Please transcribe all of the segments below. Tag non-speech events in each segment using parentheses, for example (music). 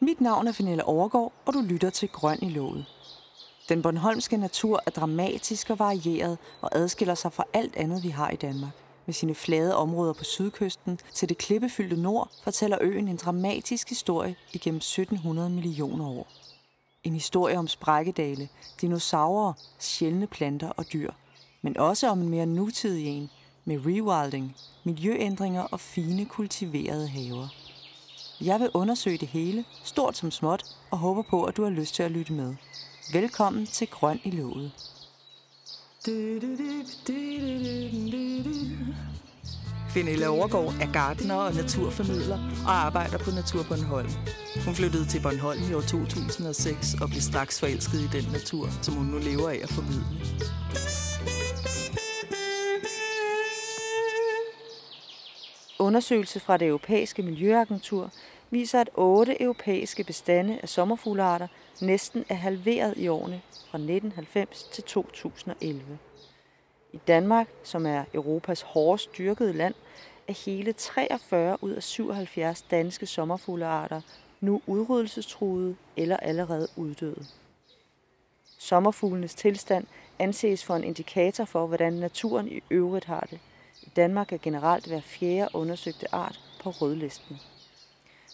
Mit navn er Fenella Overgaard, og du lytter til Grøn i låget. Den bornholmske natur er dramatisk og varieret og adskiller sig fra alt andet, vi har i Danmark. Med sine flade områder på sydkysten til det klippefyldte nord, fortæller øen en dramatisk historie igennem 1700 millioner år. En historie om sprækkedale, dinosaurer, sjældne planter og dyr. Men også om en mere nutidig en, med rewilding, miljøændringer og fine kultiverede haver. Jeg vil undersøge det hele, stort som småt, og håber på, at du har lyst til at lytte med. Velkommen til Grøn i låget. Fenella Overgaard er gartner og naturformidler og arbejder på Natur Bornholm. Hun flyttede til Bornholm i år 2006 og blev straks forelsket i den natur, som hun nu lever af at formidle. Undersøgelse fra det europæiske miljøagentur viser, at otte europæiske bestande af sommerfuglearter næsten er halveret i årene fra 1990 til 2011. I Danmark, som er Europas hårdest dyrkede land, er hele 43 ud af 77 danske sommerfuglearter nu udryddelsestruede eller allerede uddøde. Sommerfuglenes tilstand anses for en indikator for, hvordan naturen i øvrigt har det. I Danmark er generelt hver fjerde undersøgte art på rødlisten.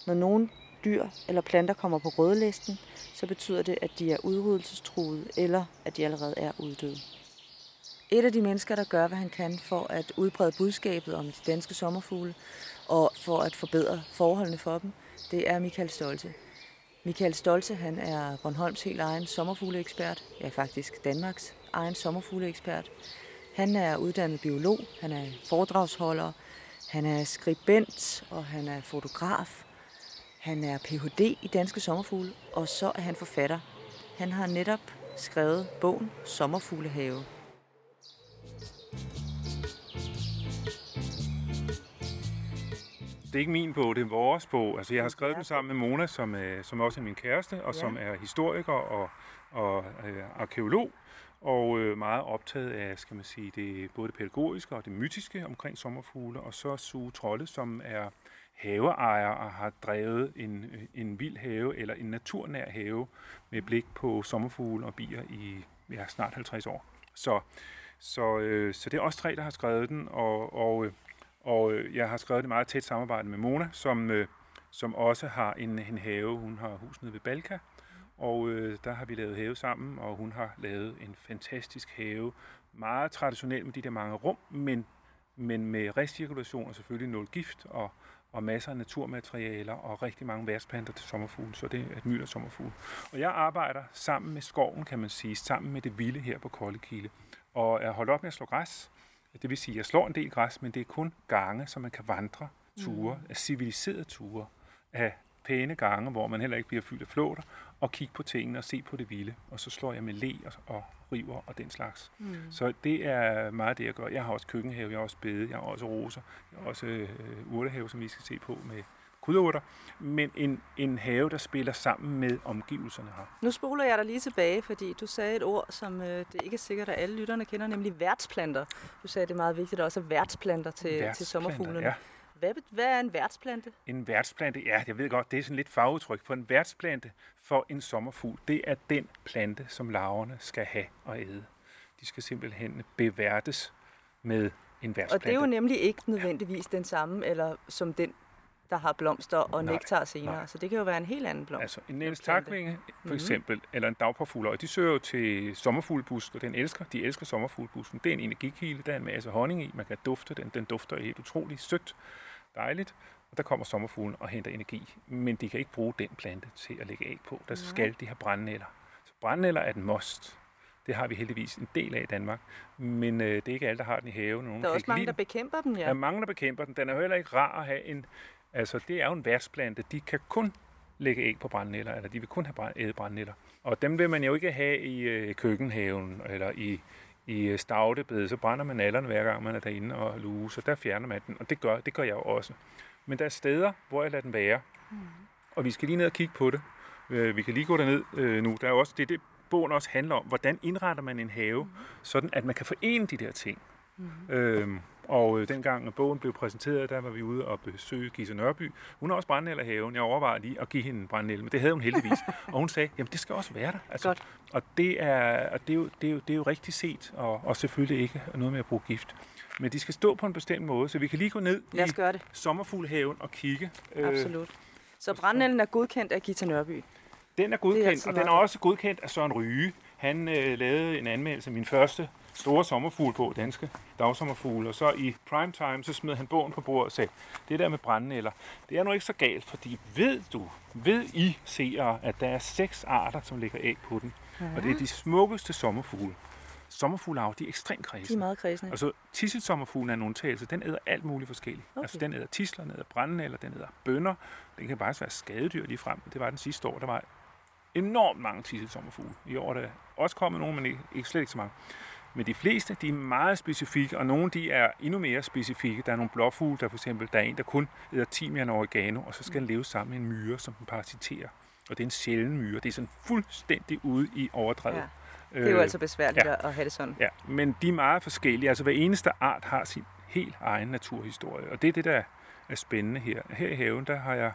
Når nogle dyr eller planter kommer på rødlisten, så betyder det, at de er udryddelsestruede eller at de allerede er uddøde. Et af de mennesker, der gør, hvad han kan for at udbrede budskabet om de danske sommerfugle og for at forbedre forholdene for dem, det er Michael Stolte. Michael Stolte han er Bornholms helt egen sommerfugleekspert, ja faktisk Danmarks egen sommerfugleekspert. Han er uddannet biolog, han er foredragsholder, han er skribent og han er fotograf. Han er Ph.D. i danske sommerfugle, og så er han forfatter. Han har netop skrevet bogen Sommerfuglehave. Det er ikke min bog, det er vores bog. Altså, jeg har skrevet den sammen med Mona, som, er, som også er min kæreste, og ja. som er historiker og, og øh, arkeolog, og øh, meget optaget af, skal man sige, det, både det pædagogiske og det mytiske omkring sommerfugle, og så Sue Trolle, som er haveejer og har drevet en, en vild have eller en naturnær have med blik på sommerfugle og bier i ja, snart 50 år. Så, så, øh, så det er også tre, der har skrevet den, og, og, øh, og øh, jeg har skrevet det meget tæt samarbejde med Mona, som, øh, som også har en, en have. Hun har hus nede ved Balka, og øh, der har vi lavet have sammen, og hun har lavet en fantastisk have. Meget traditionel med de der mange rum, men, men med recirkulation og selvfølgelig nul gift og, og masser af naturmaterialer og rigtig mange værtsplanter til sommerfugle, så det er et mylder sommerfugl. Og jeg arbejder sammen med skoven, kan man sige, sammen med det vilde her på Koldekilde. Og jeg holder op med at slå græs. Det vil sige, at jeg slår en del græs, men det er kun gange, så man kan vandre ture, mm. af civiliserede ture, af pæne gange, hvor man heller ikke bliver fyldt af flåter, og kigge på tingene og se på det vilde. Og så slår jeg med le og, og river og den slags. Mm. Så det er meget det, jeg gør. Jeg har også køkkenhave, jeg har også bede, jeg har også roser, jeg har også øh, urtehave, som vi skal se på med krydderurter, men en, en have, der spiller sammen med omgivelserne her. Nu spoler jeg dig lige tilbage, fordi du sagde et ord, som øh, det ikke er sikkert, at alle lytterne kender, nemlig værtsplanter. Du sagde, det er meget vigtigt, at der også er værtsplanter til, værtsplanter, til sommerfuglene. Ja. Hvad, hvad er en værtsplante? En værtsplante, ja, jeg ved godt, det er sådan lidt fagudtryk. For en værtsplante for en sommerfugl, det er den plante, som larverne skal have og æde. De skal simpelthen beværtes med en værtsplante. Og det er jo nemlig ikke nødvendigvis ja. den samme, eller som den, der har blomster og nej, nektar senere. Nej. Så det kan jo være en helt anden blomst. Altså en Niels takvinge for mm-hmm. eksempel, eller en dagpåfugl, og de søger jo til sommerfuglebusk, og den elsker, de elsker sommerfuglebusken. Det er en energikilde, der er en masse honning i, man kan dufte den, den dufter helt utroligt sødt dejligt, og der kommer sommerfuglen og henter energi. Men de kan ikke bruge den plante til at lægge af på. Der skal de have brændnæller. Så brændnæller er den most. Det har vi heldigvis en del af i Danmark. Men øh, det er ikke alle, der har den i haven. Nogen der er også mange, der bekæmper den, ja. Der er mange, der bekæmper den. Den er jo heller ikke rar at have en... Altså, det er jo en værtsplante. De kan kun lægge æg på brændnæller, eller de vil kun have æde brændnæller. Og dem vil man jo ikke have i øh, køkkenhaven, eller i, i øh, stavtebedet, så brænder man nallerne hver gang man er derinde og luge, så der fjerner man den, og det gør, det gør jeg også. Men der er steder, hvor jeg lader den være, mm. og vi skal lige ned og kigge på det. Øh, vi kan lige gå derned øh, nu. Der er også det, det bogen også handler om, hvordan indretter man en have, mm. sådan at man kan forene de der ting. Mm. Øhm, og øh, dengang bogen blev præsenteret, der var vi ude og besøge Gisa Nørby. Hun har også brændnælder haven. Jeg overvejede lige at give hende en men det havde hun heldigvis. (laughs) og hun sagde, jamen det skal også være der. Altså, Godt. Og det er, og det er, jo, det er, jo, det er jo rigtig set, og, og selvfølgelig ikke noget med at bruge gift. Men de skal stå på en bestemt måde, så vi kan lige gå ned Lad os gøre det. i sommerfuglhaven og kigge. Absolut. Så brændnælden er godkendt af Gita Nørby. Den er godkendt, altid og den er også godkendt af Søren Ryge. Han øh, lavede en anmeldelse min første store sommerfugl på, danske dagsommerfugle, og så i primetime, så smed han bogen på bordet og sagde, det der med brændnæller, det er nu ikke så galt, fordi ved du, ved I seere, at der er seks arter, som lægger æg på den, ja. og det er de smukkeste sommerfugle. Sommerfuglearver, de er ekstremt De er kredsende. meget kredsende. Altså, tisselsommerfuglen er en undtagelse. Den æder alt muligt forskelligt. Okay. Altså, den æder tisler, den æder brændnæller, den æder bønner. Den kan bare være skadedyr lige frem. Det var den sidste år. Der var enormt mange tisselsommerfugle. I år er der også kommet nogle, men ikke slet ikke så mange. Men de fleste, de er meget specifikke, og nogle de er endnu mere specifikke. Der er nogle blåfugle, der for eksempel, der er en, der kun æder timian og oregano, og så skal den leve sammen med en myre, som den parasiterer. Og det er en sjælden myre. Det er sådan fuldstændig ude i overdrevet. Ja. Det er jo Øh, altså besværligt ja. at at have det sådan. Ja, men de er meget forskellige. Altså hver eneste art har sin helt egen naturhistorie, og det er det, der er spændende her. Her i haven, der har jeg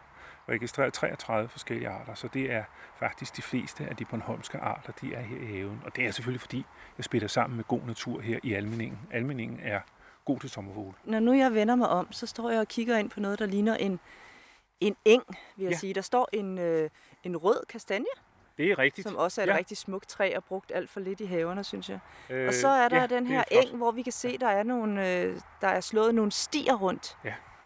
registreret 33 forskellige arter, så det er faktisk de fleste af de Bornholmske arter, de er her i haven. Og det er selvfølgelig, fordi jeg spiller sammen med god natur her i Almeningen. Almeningen er god til sommerfugle. Når nu jeg vender mig om, så står jeg og kigger ind på noget, der ligner en, en eng, vil jeg Ja. sige. Der står en, øh, en rød kastanje, Det er rigtigt. som også er et Ja. rigtig smukt træ og brugt alt for lidt i haverne, synes jeg. Øh, Og så er der ja, den er her eng, hvor vi kan se, der er, nogle, øh, der er slået nogle stier rundt.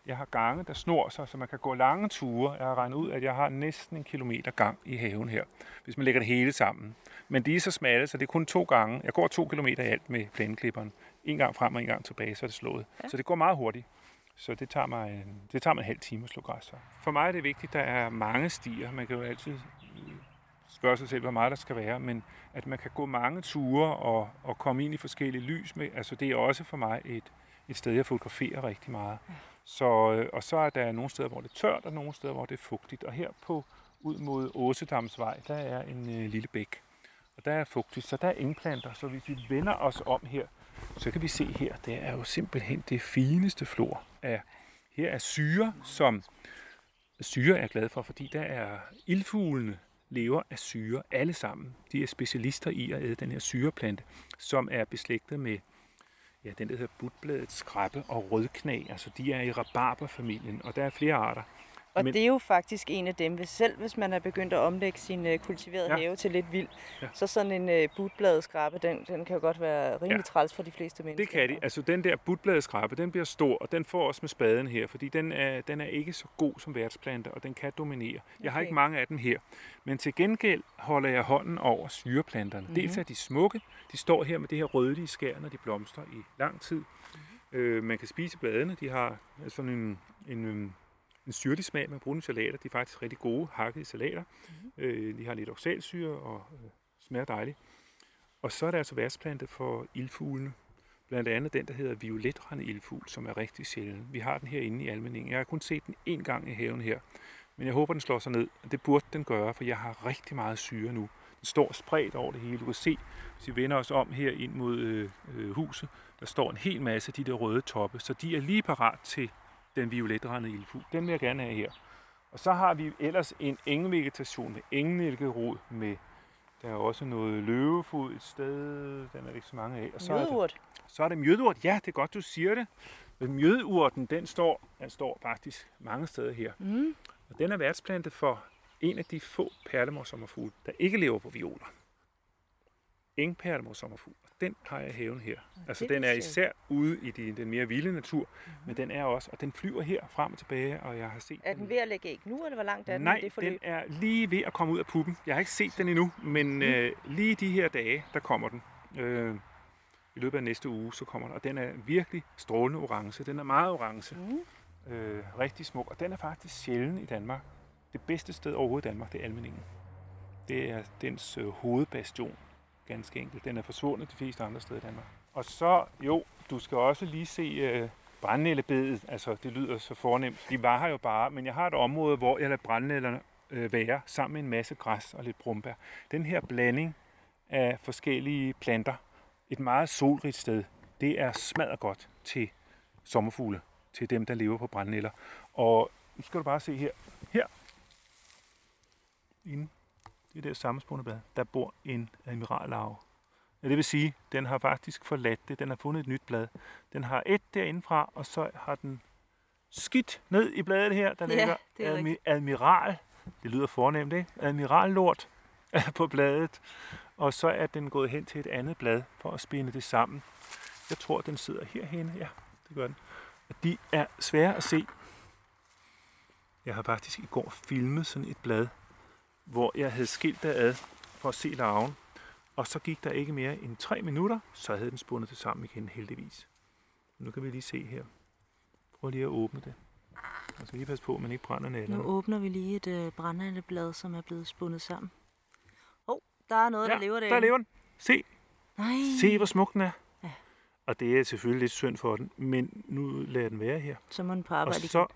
Jeg har gange, der snor sig, så man kan gå lange ture. Jeg har regnet ud, at jeg har næsten en kilometer gang i haven her, hvis man lægger det hele sammen. Men de er så smalle, så det er kun to gange. Jeg går to kilometer i alt med plæneklipperen. En gang frem og en gang tilbage, så er det slået. Ja. Så det går meget hurtigt. Så det tager, mig, en- det tager mig en halv time at slå græs. så. For mig er det vigtigt, at der er mange stier. Man kan jo altid øh, spørge sig selv, hvor meget der skal være, men at man kan gå mange ture og, og komme ind i forskellige lys med, altså det er også for mig et, et sted, jeg fotograferer rigtig meget. Så, øh, og så er der nogle steder, hvor det er tørt, og nogle steder, hvor det er fugtigt. Og her på ud mod Åsedamsvej, der er en øh, lille bæk. Og der er fugtigt, så der er indplanter. Så hvis vi vender os om her, så kan vi se her, det er jo simpelthen det fineste flor af. Her er syre, som syre er glad for, fordi der er ildfuglene lever af syre alle sammen. De er specialister i at æde den her syreplante, som er beslægtet med ja, den der hedder butbladet skrabbe og rødknæ. Altså de er i rabarberfamilien, og der er flere arter. Og Men- det er jo faktisk en af dem, hvis selv hvis man er begyndt at omlægge sin øh, kultiverede Ja. have til lidt vild, Ja. så sådan en øh, butbladeskrabe, den, den kan jo godt være rimelig Ja. træls for de fleste mennesker. Det kan de. Altså den der butbladeskrabbe, den bliver stor, og den får også med spaden her, fordi den er, den er ikke så god som værtsplanter, og den kan dominere. Jeg har Okay. ikke mange af dem her, men til gengæld holder jeg hånden over syreplanterne. Mm-hmm. Dels er de smukke, de står her med det her rødlige skær, når de blomstrer i lang tid. Mm-hmm. Øh, man kan spise bladene, de har sådan en, en, en, syrlig smag med brune salater. De er faktisk rigtig gode hakket i salater. Mm-hmm. Øh, de har lidt oxalsyre og øh, smager dejligt. Og så er der altså værtsplante for ildfuglene. Blandt andet den, der hedder violetrende ildfugl, som er rigtig sjælden. Vi har den herinde i Almeningen. Jeg har kun set den én gang i haven her. Men jeg håber, den slår sig ned. Det burde den gøre, for jeg har rigtig meget syre nu. Den står spredt over det hele. Du kan se, hvis vi vender os om her ind mod øh, øh, huset, der står en hel masse af de der røde toppe. Så de er lige parat til den violetrende ildfugl. Den vil jeg gerne have her. Og så har vi ellers en engvegetation med engelkerod med der er også noget løvefod et sted, den er ikke så mange af. Og så er, der, Mjødeurt. så er der mjødurt. Ja, det er godt, du siger det. Men Mjødurten, den står, den står faktisk mange steder her. Mm. Og den er værtsplante for en af de få perlemorsommerfugle, der ikke lever på violer. Ingen perlemorsommerfugl. Og Den har jeg i haven her. Altså, det den er især ude i de, den mere vilde natur, mm-hmm. men den er også, og den flyver her frem og tilbage, og jeg har set Er den ved at lægge æg nu, eller hvor langt er den Nej, det den forløb? er lige ved at komme ud af puppen. Jeg har ikke set den endnu, men øh, lige de her dage, der kommer den. Øh, I løbet af næste uge, så kommer den. Og den er virkelig strålende orange. Den er meget orange. Mm. Øh, rigtig smuk. Og den er faktisk sjælden i Danmark. det bedste sted overhovedet i Danmark, det er Almeningen. Det er dens øh, hovedbastion, ganske enkelt. Den er forsvundet de fleste andre steder i Danmark. Og så, jo, du skal også lige se øh, brændnællebedet. Altså, det lyder så fornemt. De var her jo bare, men jeg har et område, hvor jeg lader brændnællerne øh, være sammen med en masse græs og lidt brumbær. Den her blanding af forskellige planter, et meget solrigt sted, det er smadret godt til sommerfugle, til dem, der lever på brændnæller. Og nu skal du bare se her. Her, inde det der sammenspundet bad, der bor en admirallarve. Ja, det vil sige, den har faktisk forladt det. Den har fundet et nyt blad. Den har et derindefra, og så har den skidt ned i bladet her. Der Ja, ligger det admi- admiral. Det lyder fornemt, ikke? Admirallort (laughs) på bladet. Og så er den gået hen til et andet blad for at spænde det sammen. Jeg tror, den sidder herhenne. Ja, det gør den. Og de er svære at se. Jeg har faktisk i går filmet sådan et blad, hvor jeg havde skilt det ad for at se larven. Og så gik der ikke mere end tre minutter, så havde den spundet det sammen igen heldigvis. Nu kan vi lige se her. Prøv lige at åbne det. Og så lige passe på, at man ikke brænder Nu nælderne. åbner vi lige et øh, brændende blad, som er blevet spundet sammen. Åh, oh, der er noget, der lever der. der lever den. Se, Nej. se hvor smuk den er. Ja. Og det er selvfølgelig lidt synd for den, men nu lader den være her. Så må den på Og arbejde så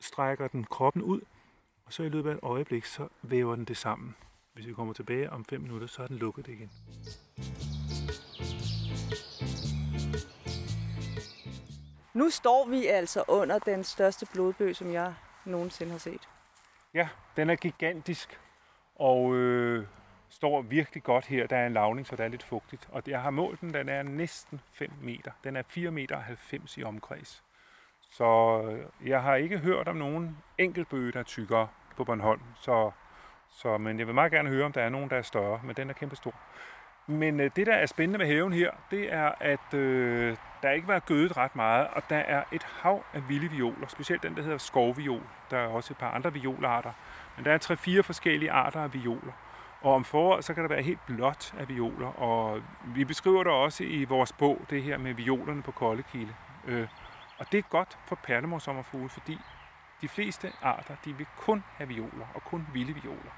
strækker den kroppen ud, og så i løbet af et øjeblik, så væver den det sammen. Hvis vi kommer tilbage om 5 minutter, så er den lukket det igen. Nu står vi altså under den største blodbøg, som jeg nogensinde har set. Ja, den er gigantisk, og øh, står virkelig godt her. Der er en lavning, så der er lidt fugtigt. Og jeg har målt den, den er næsten 5 meter. Den er 4 meter 90 i omkreds. Så øh, jeg har ikke hørt om nogen enkeltbøge, der er tykkere på Bornholm. Så, så, men jeg vil meget gerne høre, om der er nogen, der er større, men den er kæmpestor. Men øh, det, der er spændende med haven her, det er, at øh, der ikke var gødet ret meget, og der er et hav af vilde violer, specielt den, der hedder skovviol. Der er også et par andre violarter, men der er tre-fire forskellige arter af violer. Og om foråret, så kan der være helt blåt af violer, og vi beskriver det også i vores bog, det her med violerne på Koldekilde. Øh, og det er godt for perlemorsommerfugle, fordi de fleste arter, de vil kun have violer, og kun vilde violer.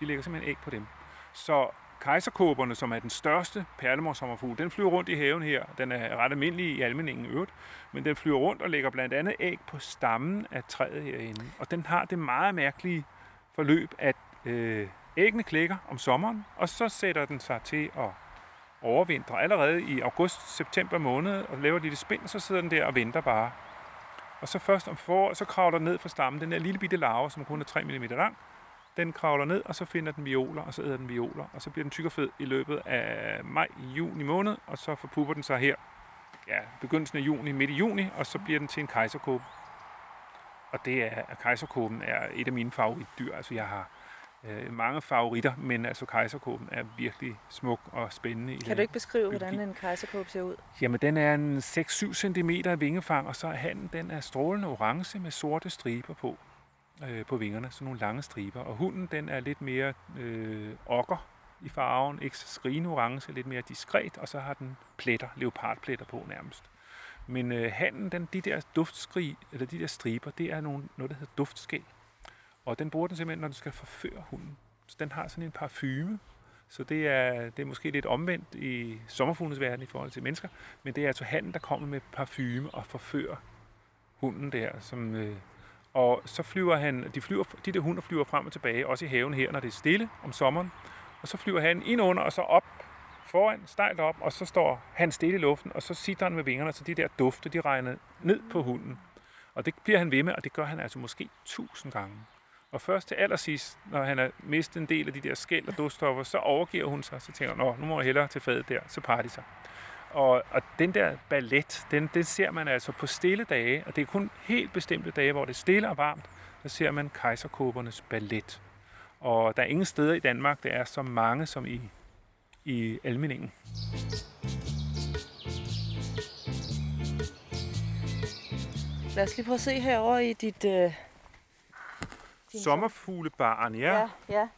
De lægger simpelthen æg på dem. Så kejserkåberne, som er den største perlemorsommerfugl, den flyver rundt i haven her. Den er ret almindelig i almeningen øvrigt, men den flyver rundt og lægger blandt andet æg på stammen af træet herinde. Og den har det meget mærkelige forløb, at øh, æggene klækker om sommeren, og så sætter den sig til at overvintrer allerede i august-september måned, og laver et lille spind, og så sidder den der og venter bare. Og så først om foråret, så kravler den ned fra stammen, den der lille bitte larve, som kun er 3 mm lang, den kravler ned, og så finder den violer, og så æder den violer, og så bliver den tyk og fed i løbet af maj, juni måned, og så forpupper den sig her, ja, begyndelsen af juni, midt i juni, og så bliver den til en kejserkåbe. Og det er, at kejserkåben er et af mine favoritdyr. Altså jeg har øh, mange favoritter, men altså kejserkåben er virkelig smuk og spændende. i Kan den. du ikke beskrive, biologi. hvordan en kejserkåbe ser ud? Jamen, den er en 6-7 cm i vingefang, og så er hannen, den er strålende orange med sorte striber på, øh, på vingerne, sådan nogle lange striber. Og hunden, den er lidt mere øh, okker i farven, ikke så skrigende orange, lidt mere diskret, og så har den pletter, leopardpletter på nærmest. Men øh, hannen, den, de der duftskrig, eller de der striber, det er nogle, noget, der hedder duftskæl. Og den bruger den simpelthen, når den skal forføre hunden. Så den har sådan en parfume, så det er, det er måske lidt omvendt i sommerfuglenes verden i forhold til mennesker, men det er altså handen, der kommer med parfume og forfører hunden der. Som, øh, og så flyver han, de, flyver, de der hunder flyver frem og tilbage, også i haven her, når det er stille om sommeren. Og så flyver han ind under og så op foran, stejlt op, og så står han stille i luften, og så sidder han med vingerne, så de der dufte, de regner ned på hunden. Og det bliver han ved med, og det gør han altså måske tusind gange. Og først til allersidst, når han har mistet en del af de der skæld og dødstoffer, så overgiver hun sig, så tænker hun, Nå, nu må jeg hellere til fadet der, så parer de sig. Og, og den der ballet, den, den ser man altså på stille dage, og det er kun helt bestemte dage, hvor det er stille og varmt, der ser man kejserkåbernes ballet. Og der er ingen steder i Danmark, der er så mange som i, i Almeningen. Lad os lige prøve at se herover i dit... Øh... Sommerfuglebaren, ja. Ja, ja.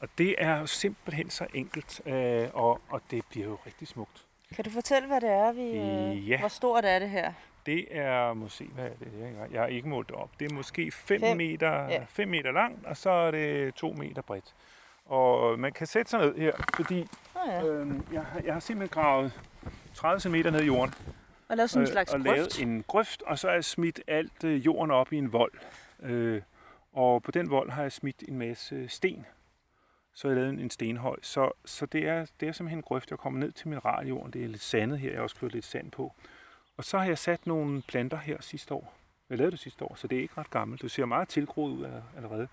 Og det er jo simpelthen så enkelt, øh, og, og det bliver jo rigtig smukt. Kan du fortælle, hvad det er, vi... Øh... Ja. Hvor stort er det her? det er, måske, hvad er det? Jeg har ikke målt det op. Det er måske 5 Fem. meter, Ja. 5 meter langt, og så er det 2 meter bredt. Og man kan sætte sig ned her, fordi Oh, ja. øh, jeg, har, jeg har simpelthen gravet 30 cm ned i jorden. Og lave sådan en slags og grøft. lavet en grøft, og så har jeg smidt alt øh, jorden op i en vold. Øh, og på den vold har jeg smidt en masse sten. Så jeg lavet en- en stenhøj. Så, så det, er, det er simpelthen en grøft. Jeg kommer ned til mineraljorden. Det er lidt sandet her. Jeg har også kørt lidt sand på. Og så har jeg sat nogle planter her sidste år. Jeg lavede det sidste år, så det er ikke ret gammelt. Det ser meget tilgroet ud allerede.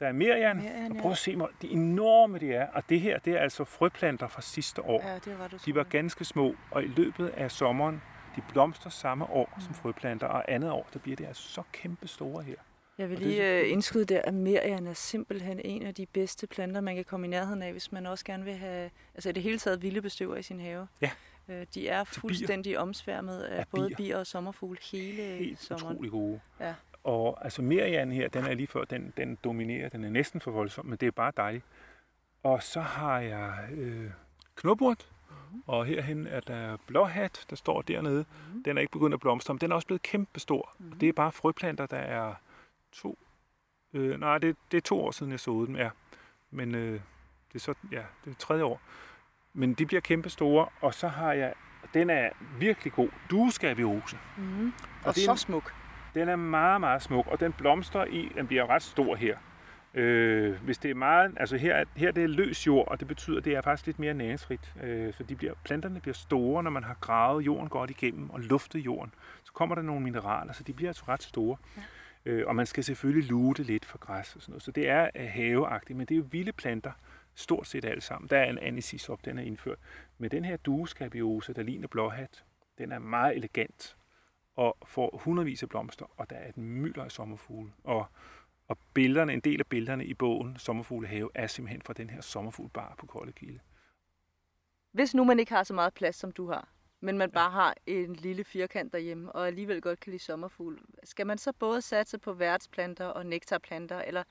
Der er merian, Merian, og prøv at se mig, de enorme de er. Og det her, det er altså frøplanter fra sidste år. Ja, det var det De var ganske små, og i løbet af sommeren, de blomster samme år Mm. som frøplanter, og andet år, der bliver det altså så kæmpe store her. Jeg vil lige øh, indskyde der, at merian er simpelthen en af de bedste planter, man kan komme i nærheden af, hvis man også gerne vil have, altså i det hele taget vilde bestøver i sin have. Ja. Øh, de er bier. fuldstændig omsværmet af Ja, både bier. bier og sommerfugle hele Helt sommeren. utrolig gode. Ja. Og altså merian her, den er lige før, den, den dominerer, den er næsten for voldsom, men det er bare dejligt. Og så har jeg øh, knopurt, Mhm. og herhen er der blåhat, der står dernede. Mhm. Den er ikke begyndt at blomstre, men den er også blevet kæmpe stor. Og det er bare frøplanter, der er to... Øh, nej, det, det er to år siden, jeg såede dem, ja. Men øh, det er så, ja, det er tredje år. Men de bliver kæmpe store, og så har jeg, den er virkelig god, dueskabiose. Mm. Og Og det er så en- smuk. Den er meget, meget smuk, og den blomstrer i, den bliver ret stor her. Øh, hvis det er meget, altså her, er- her er det løs jord, og det betyder, at det er faktisk lidt mere næringsrigt. Øh, så de bliver, planterne bliver store, når man har gravet jorden godt igennem og luftet jorden. Så kommer der nogle mineraler, så de bliver altså ret store. Ja. Øh, og man skal selvfølgelig lute lidt for græs og sådan noget. Så det er øh, haveagtigt, men det er jo vilde planter, stort set alle sammen. Der er en anisisop, den er indført. Men den her dueskabiose, der ligner blåhat, den er meget elegant og får hundredvis af blomster, og der er et mylder af sommerfugle. Og, og billederne, en del af billederne i bogen Sommerfuglehave er simpelthen fra den her sommerfuglbar på Koldekilde. Hvis nu man ikke har så meget plads, som du har, men man bare har en lille firkant derhjemme, og alligevel godt kan lide sommerfugl, skal man så både satse på værtsplanter og nektarplanter, eller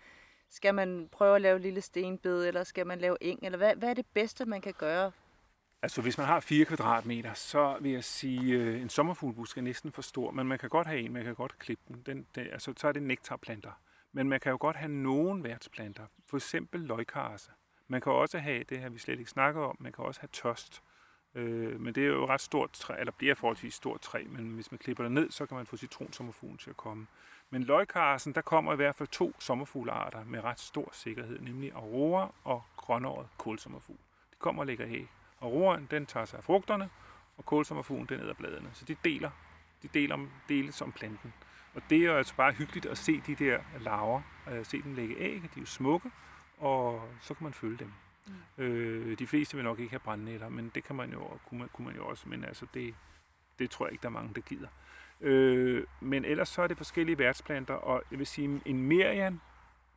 skal man prøve at lave lille stenbed, eller skal man lave eng, eller hvad, hvad er det bedste, man kan gøre? Altså hvis man har 4 kvadratmeter, så vil jeg sige, at en sommerfuglebus er næsten for stor, men man kan godt have en, man kan godt klippe den. den, den altså, så er det nektarplanter. Men man kan jo godt have nogen værtsplanter, for eksempel løgkarse. Man kan også have, det her vi slet ikke snakker om, man kan også have tørst. Øh, men det er jo ret stort træ, eller bliver forholdsvis stort træ, men hvis man klipper det ned, så kan man få citronsommerfuglen til at komme. Men løgkarsen, der kommer i hvert fald to sommerfuglearter med ret stor sikkerhed, nemlig aurora og grønåret kålsommerfugl. De kommer og lægger æg. Auroraen, den tager sig af frugterne, og kålsommerfuglen, den æder bladene. Så de deler, de deler om, deles om planten. Og det er jo altså bare hyggeligt at se de der larver, se dem lægge æg, de er jo smukke, og så kan man følge dem. Mm. Øh, de fleste vil nok ikke have brændnætter, men det kan man jo, kunne, man, kunne man jo også, men altså det, det tror jeg ikke, der er mange, der gider. Øh, men ellers så er det forskellige værtsplanter, og jeg vil sige, en merian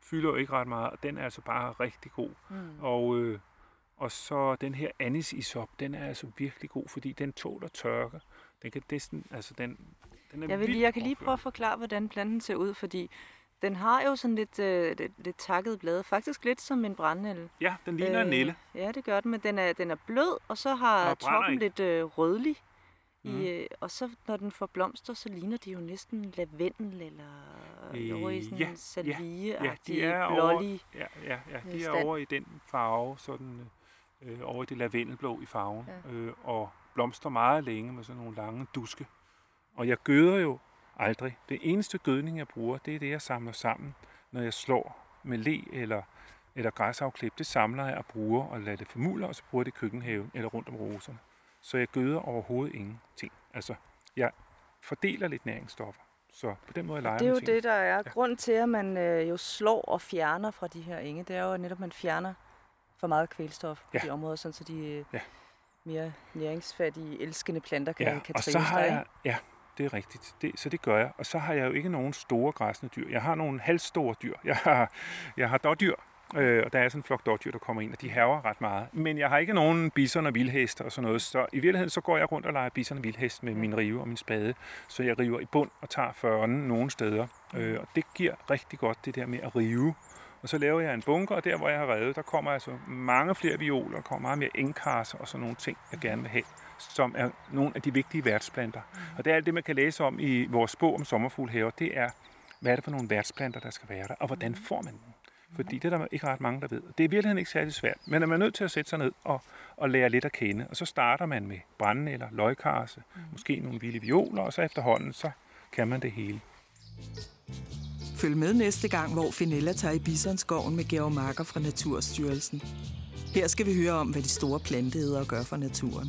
fylder jo ikke ret meget, og den er altså bare rigtig god. Mm. Og, øh, og så den her anis isop, den er altså virkelig god, fordi den tåler tørke. Den kan næsten, altså den, den er Jeg, vil jeg kan lige prøve at forklare, hvordan planten ser ud, fordi den har jo sådan lidt, øh, lidt, lidt takket blade. Faktisk lidt som en brændenælde. Ja, den ligner øh, en nælle. Ja, det gør den, men den er, den er blød, og så har Og toppen ikke. lidt øh, rødlig. Mhm. I, øh, og så når den får blomster, så ligner de jo næsten lavendel eller Øh, øh, over i sådan ja, salvie Ja, de er over, blålig. ja, ja, ja, de er stand. over i den farve, sådan øh, over i det lavendelblå i farven, Ja. øh, og blomster meget længe med sådan nogle lange duske. Og jeg gøder jo aldrig. Det eneste gødning, jeg bruger, det er det, jeg samler sammen, når jeg slår med le eller, eller græsafklip. Det samler jeg og bruger og lader det formulde, og så bruger jeg det i køkkenhaven eller rundt om roserne. Så jeg gøder overhovedet ingenting. Altså, jeg fordeler lidt næringsstoffer. Så på den måde leger Det er jo det, der er Ja. grund til, at man øh, jo slår og fjerner fra de her enge. Det er jo netop, at man fjerner for meget kvælstof Ja. de områder, sådan så de øh, Ja. mere næringsfattige, elskende planter kan, Ja, kan og så trives har der, jeg, ja, det er rigtigt. Det, så det gør jeg. Og så har jeg jo ikke nogen store græsne dyr. Jeg har nogle halvstore dyr. Jeg har, jeg har dårdyr, øh, og der er sådan en flok dårdyr, der kommer ind, og de haver ret meget. Men jeg har ikke nogen bison og vildheste og sådan noget. Så i virkeligheden så går jeg rundt og leger bison og vildhest med min rive og min spade. Så jeg river i bund og tager førnen nogle steder. Øh, og det giver rigtig godt det der med at rive. Og så laver jeg en bunker, og der hvor jeg har revet, der kommer altså mange flere violer, der kommer meget mere engkarser og sådan nogle ting, jeg gerne vil have som er nogle af de vigtige værtsplanter. Og det er alt det, man kan læse om i vores bog om sommerfuglehaver. Det er, hvad er det for nogle værtsplanter, der skal være der, og hvordan får man dem? Fordi det er der ikke ret mange, der ved. Det er i virkeligheden ikke særlig svært, men man er nødt til at sætte sig ned og, og lære lidt at kende. Og så starter man med brænde eller løgkarse, mm. måske nogle vilde violer, og så efterhånden, så kan man det hele. Følg med næste gang, hvor Finella tager i Bisonskoven med Georg Marker fra Naturstyrelsen. Her skal vi høre om, hvad de store planteædere gør for naturen.